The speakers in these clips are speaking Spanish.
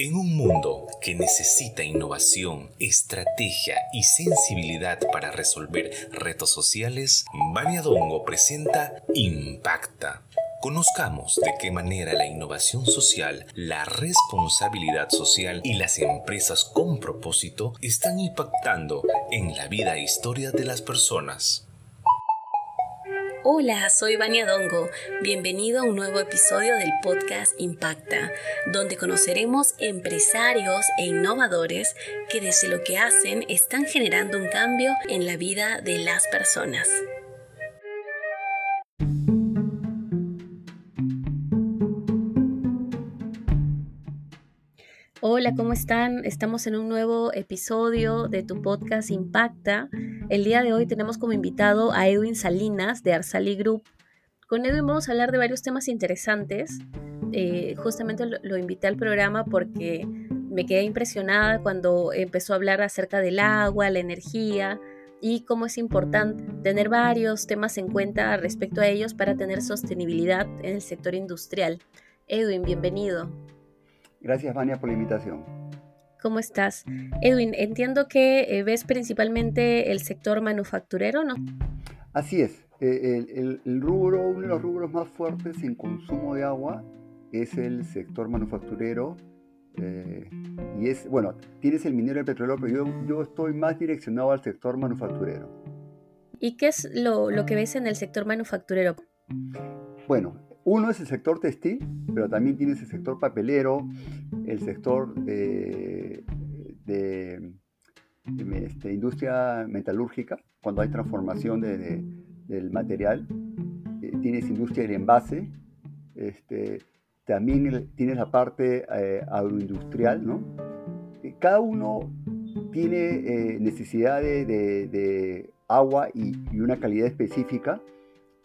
En un mundo que necesita innovación, estrategia y sensibilidad para resolver retos sociales, Dongo presenta Impacta. Conozcamos de qué manera la innovación social, la responsabilidad social y las empresas con propósito están impactando en la vida e historia de las personas. Hola, soy Vania Dongo. Bienvenido a un nuevo episodio del podcast Impacta, donde conoceremos empresarios e innovadores que desde lo que hacen están generando un cambio en la vida de las personas. Hola, ¿cómo están? Estamos en un nuevo episodio de tu podcast Impacta. El día de hoy tenemos como invitado a Edwin Salinas de Arsali Group. Con Edwin vamos a hablar de varios temas interesantes. Eh, justamente lo, invité al programa porque me quedé impresionada cuando empezó a hablar acerca del agua, la energía y cómo es importante tener varios temas en cuenta respecto a ellos para tener sostenibilidad en el sector industrial. Edwin, bienvenido. Gracias, Vania, por la invitación. ¿Cómo estás? Edwin, entiendo que eh, ves principalmente el sector manufacturero, ¿no? Así es. Eh, el, rubro, uno de los rubros más fuertes en consumo de agua es el sector manufacturero. Eh, y es, bueno, tienes el minero y el petróleo, pero yo, yo estoy más direccionado al sector manufacturero. ¿Y qué es lo, lo que ves en el sector manufacturero? Bueno, uno es el sector textil, pero también tienes el sector papelero, el sector de, este, industria metalúrgica, cuando hay transformación del material. Eh, tienes industria del envase, este, también tienes la parte eh, agroindustrial, ¿no? Cada uno tiene eh, necesidad de, agua y, una calidad específica.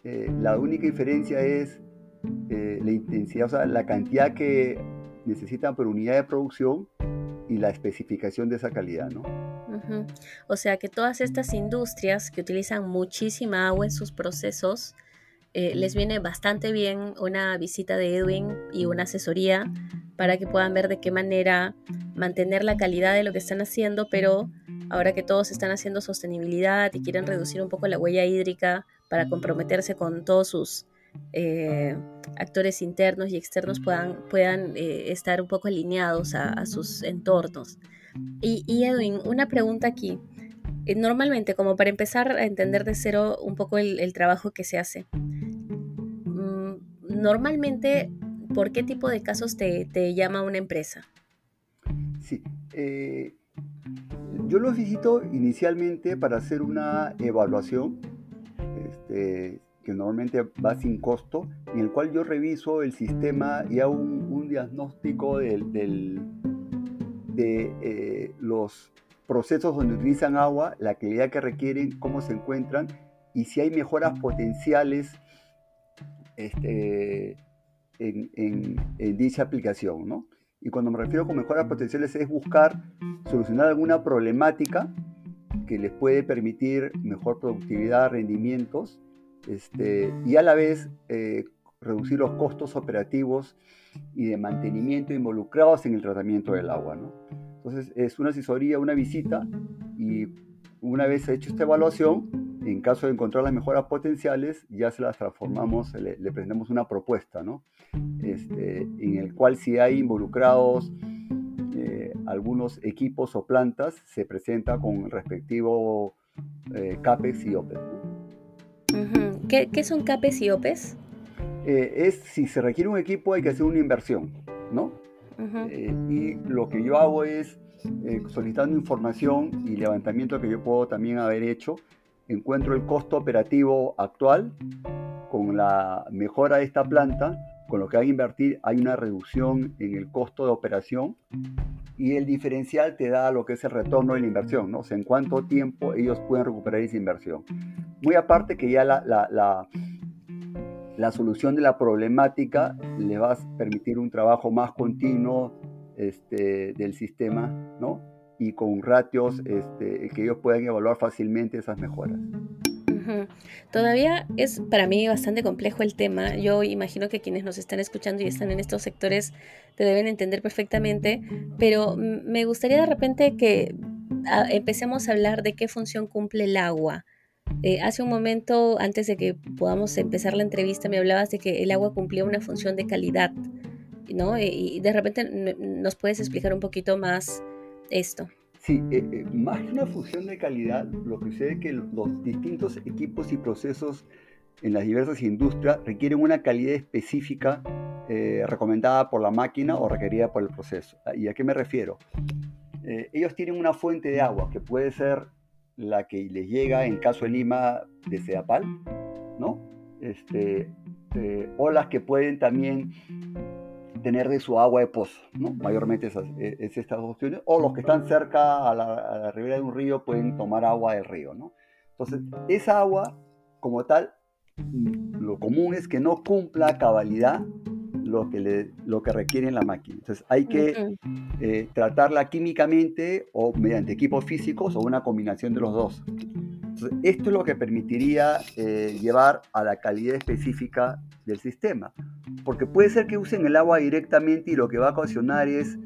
la única diferencia es eh, la intensidad, o sea, la cantidad que necesitan por unidad de producción y la especificación de esa calidad, ¿no? O sea que todas estas industrias que utilizan muchísima agua en sus procesos, eh, les viene bastante bien una visita de Edwin y una asesoría para que puedan ver de qué manera mantener la calidad de lo que están haciendo, pero ahora que todos están haciendo sostenibilidad y quieren reducir un poco la huella hídrica para comprometerse con todos sus eh, actores internos y externos puedan, puedan eh, estar un poco alineados a, sus entornos. Y, Edwin, una pregunta aquí. Eh, normalmente, como para empezar a entender de cero un poco el, trabajo que se hace, mm, normalmente, ¿por qué tipo de casos te, llama una empresa? Sí, yo los visito inicialmente para hacer una evaluación. Este, que normalmente va sin costo, en el cual yo reviso el sistema y hago un, diagnóstico de eh, los procesos donde utilizan agua, la calidad que requieren, cómo se encuentran y si hay mejoras potenciales este, en, dicha aplicación. ¿no? Y cuando me refiero con mejoras potenciales es buscar solucionar alguna problemática que les puede permitir mejor productividad, rendimientos este, y a la vez eh, reducir los costos operativos y de mantenimiento involucrados en el tratamiento del agua. Entonces es una asesoría, una visita y una vez hecho esta evaluación, en caso de encontrar las mejoras potenciales, ya se las transformamos, le, presentamos una propuesta, ¿no? Este, en el cual si hay involucrados eh, algunos equipos o plantas, se presenta con respectivo eh, CAPEX y OPEX. ¿Qué, son CAPES y OPES? Eh, es si se requiere un equipo hay que hacer una inversión, ¿no? Eh, y lo que yo hago es eh, solicitando información y levantamiento que yo puedo también haber hecho, encuentro el costo operativo actual con la mejora de esta planta, con lo que hay que invertir hay una reducción en el costo de operación y el diferencial te da lo que es el retorno de la inversión, ¿no? O sea, en cuánto tiempo ellos pueden recuperar esa inversión. Muy aparte que ya la, la, la, solución de la problemática le va a permitir un trabajo más continuo este, del sistema, ¿no? Y con ratios este, que ellos puedan evaluar fácilmente esas mejoras. Todavía es para mí bastante complejo el tema. Yo imagino que quienes nos están escuchando y están en estos sectores te deben entender perfectamente, pero me gustaría de repente que empecemos a hablar de qué función cumple el agua. Eh, hace un momento, antes de que podamos empezar la entrevista, me hablabas de que el agua cumplía una función de calidad, ¿no? Y, de repente nos puedes explicar un poquito más esto. Sí, eh, eh, más que una función de calidad, lo que sucede es que los distintos equipos y procesos en las diversas industrias requieren una calidad específica recomendada por la máquina o requerida por el proceso. ¿Y a qué me refiero? ellos tienen una fuente de agua que puede ser la que les llega en caso de Lima de Sedapal, ¿no? Este, eh, o las que pueden también tener de su agua de pozo, ¿no? Mayormente esas, e, es, estas opciones, o los que están cerca a la, la, ribera de un río pueden tomar agua del río, ¿no? Entonces, esa agua, como tal, lo común es que no cumpla cabalidad lo que, le, lo que requiere la máquina. Entonces hay que eh, tratarla químicamente o mediante equipos físicos o una combinación de los dos. esto es lo que permitiría eh, llevar a la calidad específica del sistema. Porque puede ser que usen el agua directamente y lo que va a ocasionar es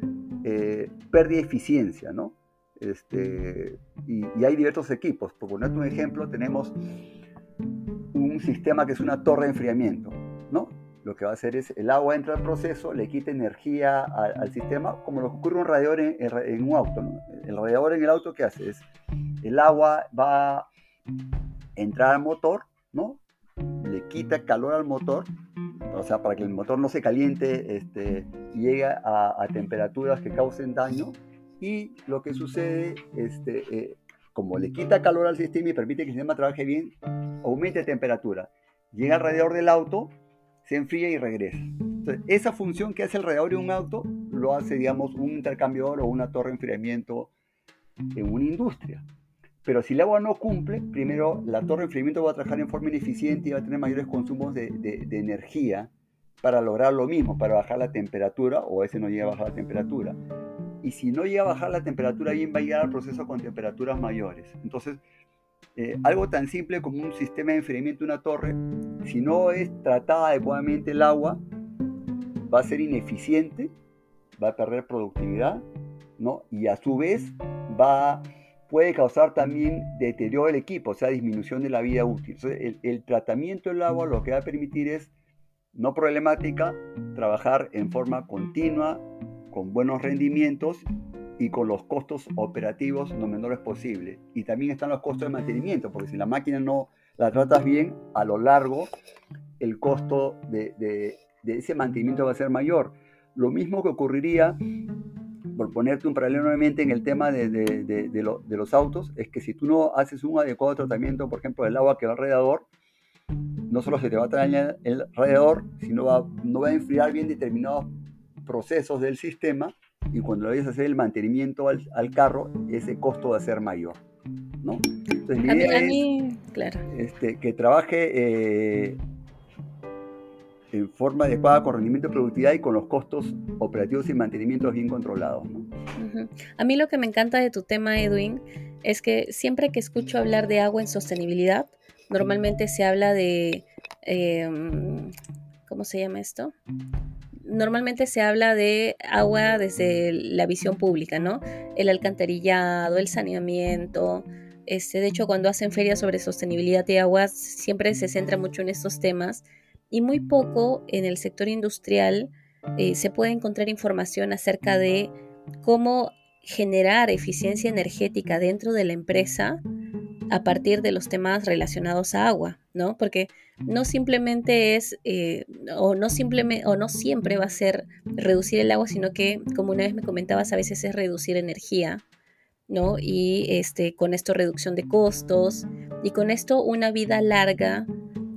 eh, pérdida de eficiencia, ¿no? Este, y, y, hay diversos equipos. Por ponerte un ejemplo, tenemos un sistema que es una torre de enfriamiento. Lo que va a hacer es el agua entra al proceso, le quita energía al, sistema, como lo que ocurre en un radiador en, un auto. El radiador en el auto, ¿qué hace? Es el agua va a entrar al motor, ¿no? le quita calor al motor, o sea, para que el motor no se caliente este, y llegue a, temperaturas que causen daño. Y lo que sucede, este, eh, como le quita calor al sistema y permite que el sistema trabaje bien, aumente temperatura. Llega al radiador del auto, se enfría y regresa. Esa función que hace el radiador de un auto lo hace, digamos, un intercambiador o una torre de enfriamiento en una industria. Pero si el agua no cumple, primero la torre de enfriamiento va a trabajar en forma ineficiente y va a tener mayores consumos de, de, energía para lograr lo mismo, para bajar la temperatura, o ese no llega a bajar la temperatura. Y si no llega a bajar la temperatura, bien va a llegar al proceso con temperaturas mayores. Entonces, eh, algo tan simple como un sistema de enfriamiento de una torre, si no es tratada adecuadamente el agua, va a ser ineficiente, va a perder productividad, ¿no? Y a su vez va, puede causar también deterioro del equipo, o sea, disminución de la vida útil. el, el tratamiento del agua lo que va a permitir es, no problemática, trabajar en forma continua, con buenos rendimientos y con los costos operativos lo menores posible. Y también están los costos de mantenimiento, porque si la máquina no la tratas bien, a lo largo el costo de, de, ese mantenimiento va a ser mayor. Lo mismo que ocurriría, por ponerte un paralelo nuevamente en el tema de, de, los autos, es que si tú no haces un adecuado tratamiento, por ejemplo, del agua que va alrededor, no solo se te va a dañar el radiador, sino va, no va a enfriar bien determinados procesos del sistema y cuando le vayas a hacer el mantenimiento al, al, carro, ese costo va a ser mayor. ¿no? Entonces, idea a mí, claro. este, que trabaje eh, en forma adecuada con rendimiento de productividad y con los costos operativos y mantenimientos bien controlados. ¿no? A mí lo que me encanta de tu tema, Edwin, es que siempre que escucho hablar de agua en sostenibilidad, normalmente se habla de, eh, ¿cómo se llama esto? Normalmente se habla de agua desde la visión pública, ¿no? El alcantarillado, el saneamiento. Este, de hecho, cuando hacen ferias sobre sostenibilidad de aguas, siempre se centra mucho en estos temas y muy poco en el sector industrial eh, se puede encontrar información acerca de cómo generar eficiencia energética dentro de la empresa a partir de los temas relacionados a agua, ¿no? Porque no simplemente es, eh, o, no simplemente, o no siempre va a ser reducir el agua, sino que, como una vez me comentabas, a veces es reducir energía, ¿no? Y este, con esto reducción de costos y con esto una vida larga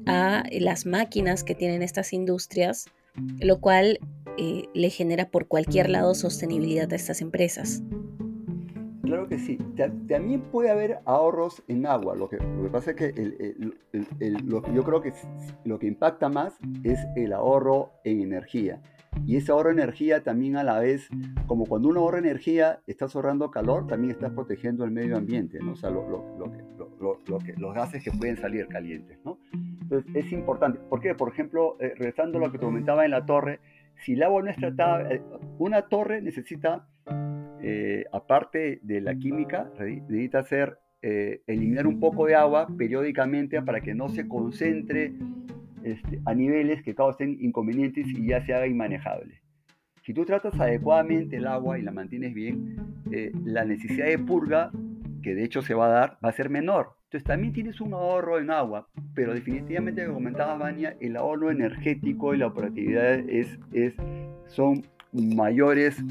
a las máquinas que tienen estas industrias, lo cual eh, le genera por cualquier lado sostenibilidad a estas empresas. Que sí. También puede haber ahorros en agua. Lo que, lo que pasa es que lo yo creo que lo que impacta más es el ahorro en energía. Y ese ahorro de energía también a la vez, como cuando uno ahorra energía, estás ahorrando calor, también estás protegiendo el medio ambiente, ¿no? O sea, lo, lo, que, los gases que pueden salir calientes, ¿no? Entonces es importante. ¿Por qué? Por ejemplo, eh, regresando a lo que te comentaba en la torre, si el agua no es tratada, eh, una torre necesita, eh, aparte de la química, necesita hacer, eliminar un poco de agua periódicamente para que no se concentre este, a niveles que causen inconvenientes y ya se haga inmanejable. Si tú tratas adecuadamente el agua y la mantienes bien, eh, la necesidad de purga, que de hecho se va a dar, va a ser menor. Entonces también tienes un ahorro en agua, pero definitivamente, como comentaba Vania, el ahorro energético y la operatividad es, es, son mayores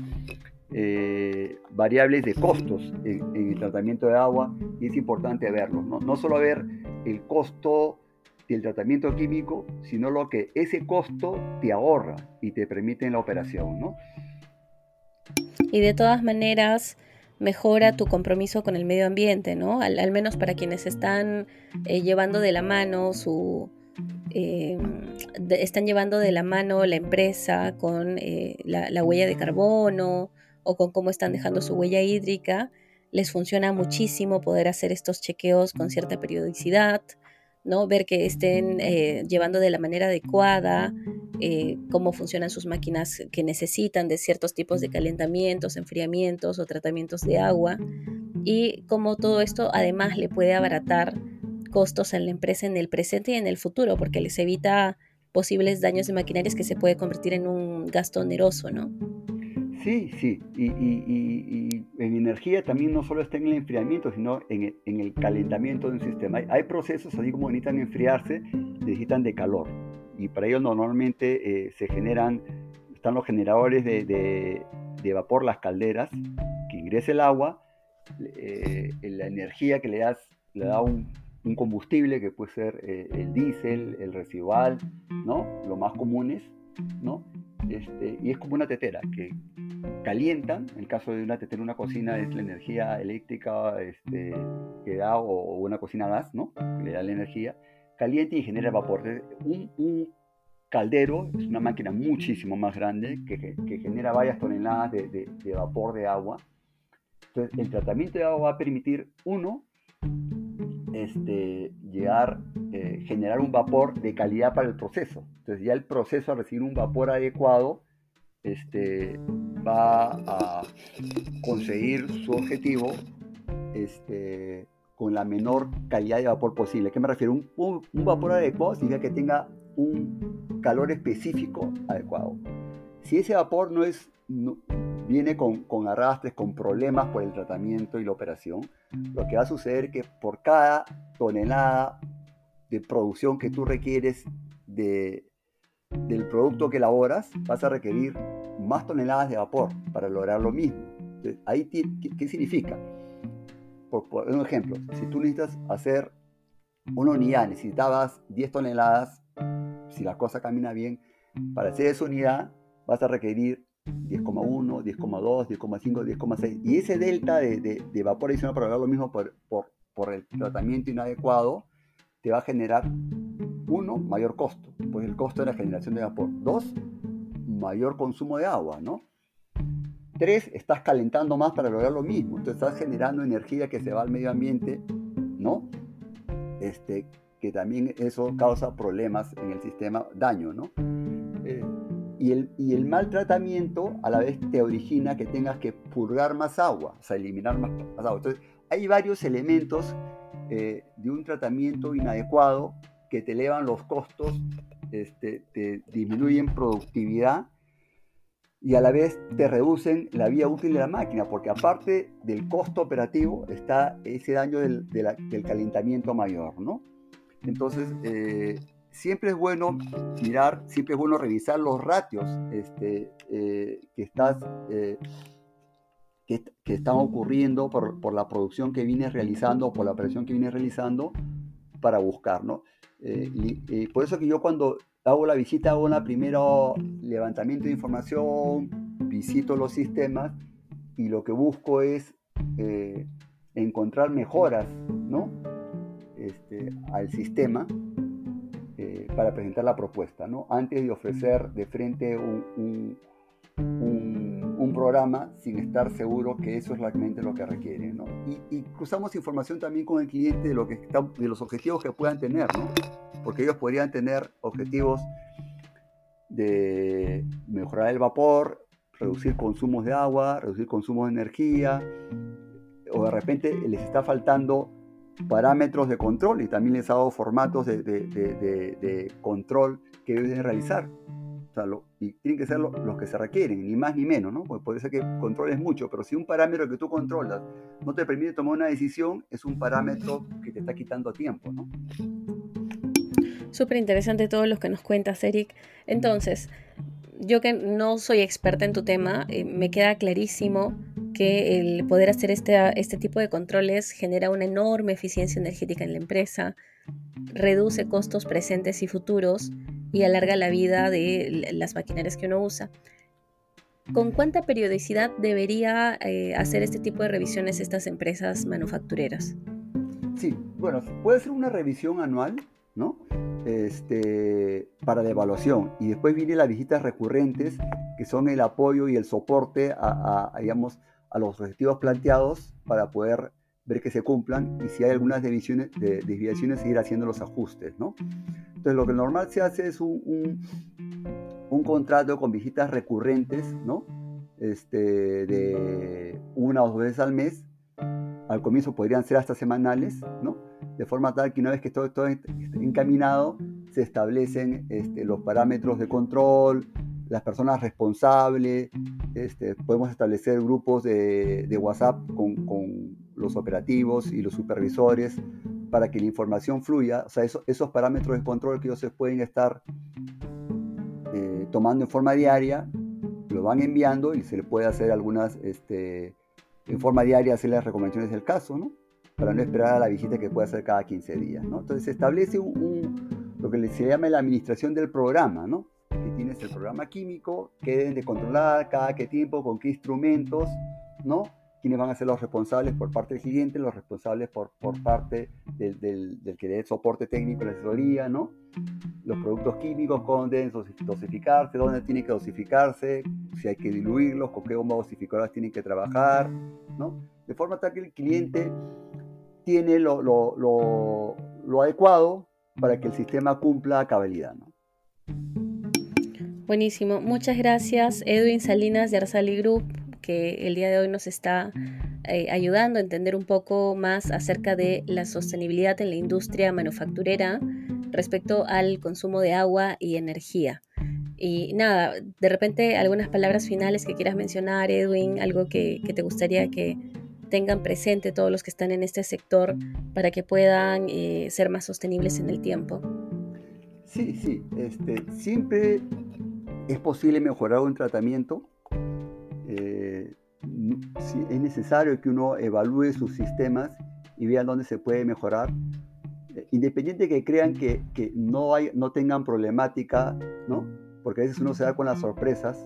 eh, variables de costos en, el tratamiento de agua y es importante verlo. ¿no? no solo ver el costo el tratamiento químico, sino lo que ese costo te ahorra y te permite en la operación, ¿no? Y de todas maneras mejora tu compromiso con el medio ambiente, ¿no? Al, menos para quienes están eh, llevando de la mano su... Eh, están llevando de la mano la empresa con eh, la huella de carbono o con cómo están dejando su huella hídrica, les funciona muchísimo poder hacer estos chequeos con cierta periodicidad, ¿no? Ver que estén eh, llevando de la manera adecuada, eh, cómo funcionan sus máquinas que necesitan de ciertos tipos de calentamientos, enfriamientos o tratamientos de agua y cómo todo esto además le puede abaratar costos a la empresa en el presente y en el futuro porque les evita posibles daños de maquinarias que se puede convertir en un gasto oneroso, ¿no? Sí, sí, y, en energía también no solo está en el enfriamiento, sino en el, calentamiento de un sistema. Hay, procesos, así como necesitan enfriarse, necesitan de calor. Y para ello normalmente eh, se generan, están los generadores de, vapor, las calderas, que ingresa el agua, eh, la energía que le, das, le da un, combustible que puede ser eh, el diésel, el residual, ¿no? Lo más comunes, ¿no? Este, y es como una tetera que calientan, en el caso de una tetera, una cocina es la energía eléctrica este, que da o, una cocina a gas, ¿no? Que le da la energía, calienta y genera vapor. Un, caldero es una máquina muchísimo más grande que, genera varias toneladas de, vapor de agua. Entonces, el tratamiento de agua va a permitir, uno, este, llegar, eh, generar un vapor de calidad para el proceso. Entonces ya el proceso a recibir un vapor adecuado este, va a conseguir su objetivo este, con la menor calidad de vapor posible. ¿A qué me refiero? Un, vapor adecuado significa que tenga un calor específico adecuado. Si ese vapor no es, viene con, con, arrastres, con problemas por el tratamiento y la operación, lo que va a suceder es que por cada tonelada de producción que tú requieres de, del producto que elaboras, vas a requerir más toneladas de vapor para lograr lo mismo. ahí, ¿qué, significa? Por, ejemplo, si tú necesitas hacer una unidad, necesitabas 10 toneladas, si la cosa camina bien, para hacer esa unidad vas a requerir 10,1, 10,2, 10,5, 10,6. Y ese delta de, de, de vapor adicional para lograr lo mismo por, por, por el tratamiento inadecuado te va a generar, uno, mayor costo, pues el costo de la generación de vapor. Dos, mayor consumo de agua, ¿no? Tres, estás calentando más para lograr lo mismo. Entonces estás generando energía que se va al medio ambiente, ¿no? Este, que también eso causa problemas en el sistema, daño, ¿no? Eh, y, el, y el mal tratamiento a la vez te origina que tengas que purgar más agua, o sea, eliminar más, más agua. Entonces, hay varios elementos eh, de un tratamiento inadecuado que te elevan los costos, este, te disminuyen productividad y a la vez te reducen la vía útil de la máquina, porque aparte del costo operativo está ese daño del, calentamiento mayor, ¿no? Entonces, eh, siempre es bueno mirar, siempre es bueno revisar los ratios este, eh, que estás que, están ocurriendo por, la producción que viene realizando por la operación que viene realizando para buscar, ¿no? Eh, por eso que yo cuando hago la visita hago un primero levantamiento de información, visito los sistemas y lo que busco es eh, encontrar mejoras, ¿no? Este, al sistema eh, para presentar la propuesta, ¿no? Antes de ofrecer de frente un, programa sin estar seguro que eso es realmente lo que requiere, ¿no? Y, cruzamos información también con el cliente de, lo que de los objetivos que puedan tener. Porque ellos podrían tener objetivos de mejorar el vapor, reducir consumos de agua, reducir consumos de energía, o de repente les está faltando parámetros de control y también les ha dado formatos de, de, control que deben realizar. Y tienen que ser los que se requieren, ni más ni menos, ¿no? Porque puede ser que controles mucho, pero si un parámetro que tú controlas no te permite tomar una decisión, es un parámetro que te está quitando tiempo, ¿no? Súper interesante todo lo que nos cuentas, Eric. Entonces, yo que no soy experta en tu tema, eh, me queda clarísimo que el poder hacer este, este tipo de controles genera una enorme eficiencia energética en la empresa, reduce costos presentes y futuros y alarga la vida de las maquinarias que uno usa. ¿Con cuánta periodicidad debería eh, hacer este tipo de revisiones estas empresas manufactureras? Sí, bueno, puede ser una revisión anual, ¿no? Este, para la evaluación. Y después vienen las visitas recurrentes, que son el apoyo y el soporte a, digamos, a los objetivos planteados para poder ver que se cumplan y si hay algunas desviaciones, de, desviaciones seguir haciendo los ajustes, ¿no? Entonces lo que normal se hace es un, un, contrato con visitas recurrentes, ¿no? Este, de una o dos veces al mes. Al comienzo podrían ser hasta semanales, ¿no? De forma tal que una vez que todo, esté encaminado, se establecen este, los parámetros de control, las personas responsables, este, podemos establecer grupos de, WhatsApp con, los operativos y los supervisores para que la información fluya, o sea, esos parámetros de control que ellos se pueden estar eh, tomando en forma diaria, lo van enviando y se le puede hacer algunas, este, en forma diaria, hacer las recomendaciones del caso, ¿no? Para no esperar a la visita que puede hacer cada 15 días, ¿no? Entonces se establece un, lo que se llama la administración del programa, ¿no? que tienes el programa químico, que deben de controlar cada qué tiempo, con qué instrumentos, ¿no? Quiénes van a ser los responsables por parte del cliente, los responsables por, por parte del, del, del que dé soporte técnico, la asesoría, ¿no? Los productos químicos, cómo deben dosificarse, dónde tienen que dosificarse, si hay que diluirlos, con qué bombas dosificadoras tienen que trabajar, ¿no? De forma tal que el cliente tiene lo, lo, lo, lo adecuado para que el sistema cumpla a cabalidad, ¿no? Buenísimo. Muchas gracias, Edwin Salinas de Arsali Group, el día de hoy nos está eh, ayudando a entender un poco más acerca de la sostenibilidad en la industria manufacturera respecto al consumo de agua y energía. Y nada, de repente algunas palabras finales que quieras mencionar, Edwin, algo que, te gustaría que tengan presente todos los que están en este sector para que puedan eh, ser más sostenibles en el tiempo. Sí, sí, este, siempre es posible mejorar un tratamiento. Eh, es necesario que uno evalúe sus sistemas y vea dónde se puede mejorar. Eh, independiente que crean que, que, no, hay, no tengan problemática, ¿no? porque a veces uno se da con las sorpresas.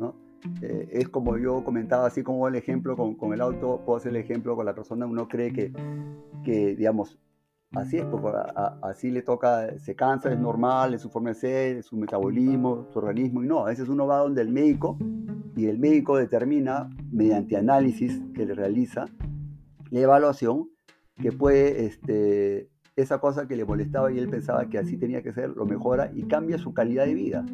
¿no? Eh, es como yo comentaba, así como el ejemplo con, con, el auto, puedo hacer el ejemplo con la persona, uno cree que, que digamos, Así es, porque así le toca, se cansa, es normal, es su forma de ser, es su metabolismo, su organismo, y no, a veces uno va donde el médico y el médico determina, mediante análisis que le realiza, la evaluación, que puede, este, esa cosa que le molestaba y él pensaba que así tenía que ser, lo mejora y cambia su calidad de vida,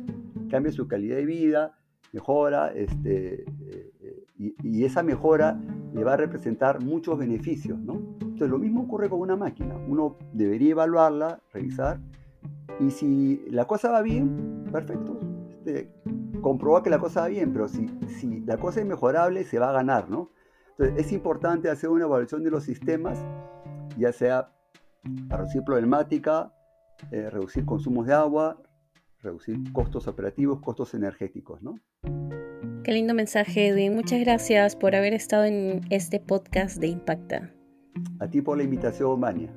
cambia su calidad de vida, mejora, este, eh, eh, y, y esa mejora le va a representar muchos beneficios, ¿no? Entonces, lo mismo ocurre con una máquina. Uno debería evaluarla, revisar, y si la cosa va bien, perfecto. Este, comprobar que la cosa va bien, pero si, si la cosa es mejorable, se va a ganar, ¿no? Entonces, es importante hacer una evaluación de los sistemas, ya sea para reducir problemática, eh, reducir consumos de agua, reducir costos operativos, costos energéticos, ¿no? Qué lindo mensaje, Edwin. Muchas gracias por haber estado en este podcast de Impacta. A ti por la invitación, Mania.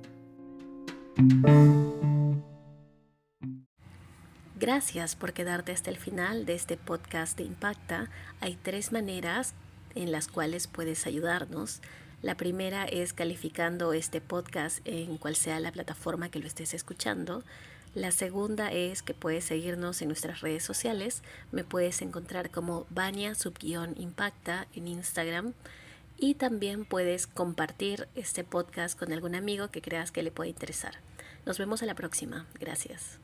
Gracias por quedarte hasta el final de este podcast de Impacta. Hay tres maneras en las cuales puedes ayudarnos. La primera es calificando este podcast en cual sea la plataforma que lo estés escuchando. La segunda es que puedes seguirnos en nuestras redes sociales. Me puedes encontrar como Bania Impacta en Instagram. Y también puedes compartir este podcast con algún amigo que creas que le pueda interesar. Nos vemos a la próxima. Gracias.